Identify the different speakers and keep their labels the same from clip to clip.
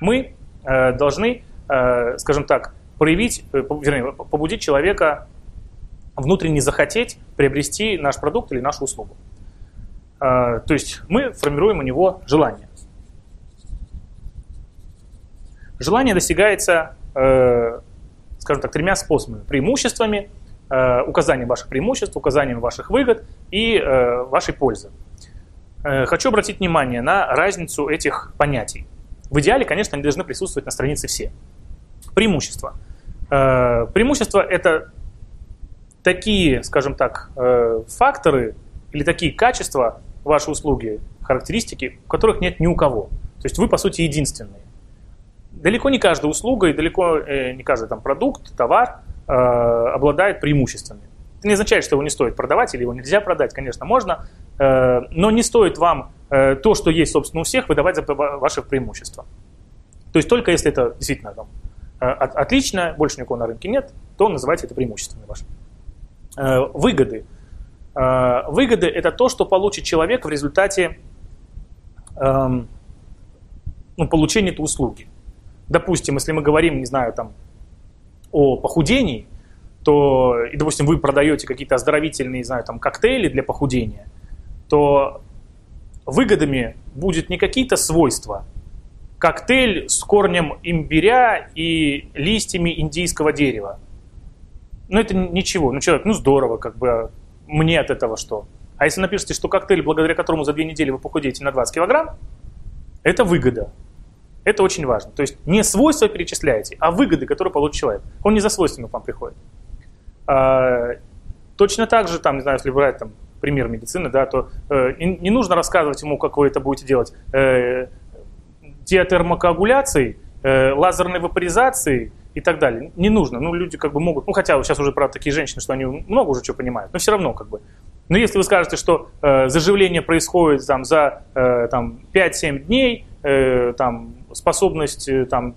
Speaker 1: должны, скажем так, проявить, вернее, побудить человека внутренне захотеть приобрести наш продукт или нашу услугу. То есть мы формируем у него желание. Желание достигается, скажем так, тремя способами. Преимуществами, указанием ваших преимуществ, указанием ваших выгод и вашей пользы. Э, хочу обратить внимание на разницу этих понятий. В идеале, конечно, они должны присутствовать на странице все. Преимущества. Э, преимущества – это такие, скажем так, э, факторы или такие качества вашей услуги, характеристики, которых нет ни у кого. То есть вы, по сути, единственные. Далеко не каждая услуга и далеко не каждый там, продукт, товар обладает преимуществами. Это не означает, что его не стоит продавать или его нельзя продать, конечно, можно, Э, но не стоит вам э, то, что есть, собственно, у всех, выдавать за ваши преимущества. То есть только если это действительно там, э, отлично, больше никого на рынке нет, то называйте это преимуществами вашими. Выгоды. Выгоды – это то, что получит человек в результате эм, ну, получения этой услуги. Допустим, если мы говорим, не знаю, там, о похудении, то, и, допустим, вы продаете какие-то оздоровительные, не знаю, там, коктейли для похудения – то выгодами будет не какие-то свойства. Коктейль с корнем имбиря и листьями индийского дерева. Ну, это ничего. Ну, человек, ну, здорово, как бы, а мне от этого что? А если напишите, что коктейль, благодаря которому за две недели вы похудеете на 20 килограмм, это выгода. Это очень важно. То есть не свойства перечисляете, а выгоды, которые получит человек. Он не за свойствами к вам приходит. А, точно так же, там, не знаю, если брать там, пример медицины, да, то э, не нужно рассказывать ему, как вы это будете делать. Э, диатермокоагуляцией, э, лазерной вапоризацией и так далее. Не нужно. Ну, люди как бы могут, ну, хотя сейчас уже, правда, такие женщины, что они много уже чего понимают, но все равно как бы. Но если вы скажете, что э, заживление происходит там, за э, там, 5-7 дней, э, там, способность э, там,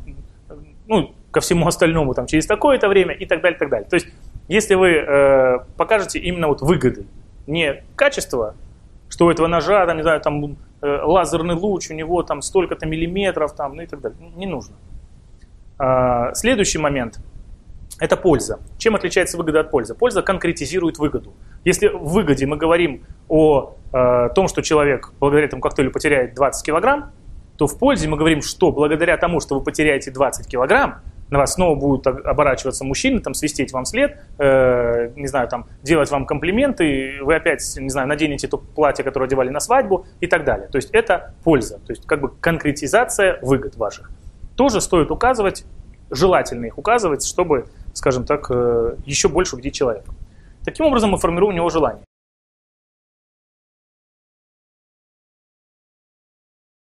Speaker 1: ну, ко всему остальному там, через такое-то время и так далее, так далее. То есть, если вы э, покажете именно вот выгоды, не качество, что у этого ножа, там, не знаю, там э, лазерный луч, у него там столько-то миллиметров, там, ну и так далее. Не нужно. А, следующий момент – это польза. Чем отличается выгода от пользы? Польза конкретизирует выгоду. Если в выгоде мы говорим о э, том, что человек благодаря этому коктейлю потеряет 20 килограмм, то в пользе мы говорим, что благодаря тому, что вы потеряете 20 килограмм, на вас снова будут оборачиваться мужчины, там, свистеть вам след, э, не знаю, там, делать вам комплименты, вы опять, не знаю, наденете то платье, которое одевали на свадьбу и так далее. То есть это польза, то есть как бы конкретизация выгод ваших. Тоже стоит указывать, желательно их указывать, чтобы, скажем так, э, еще больше убедить человека. Таким образом мы формируем у него желание.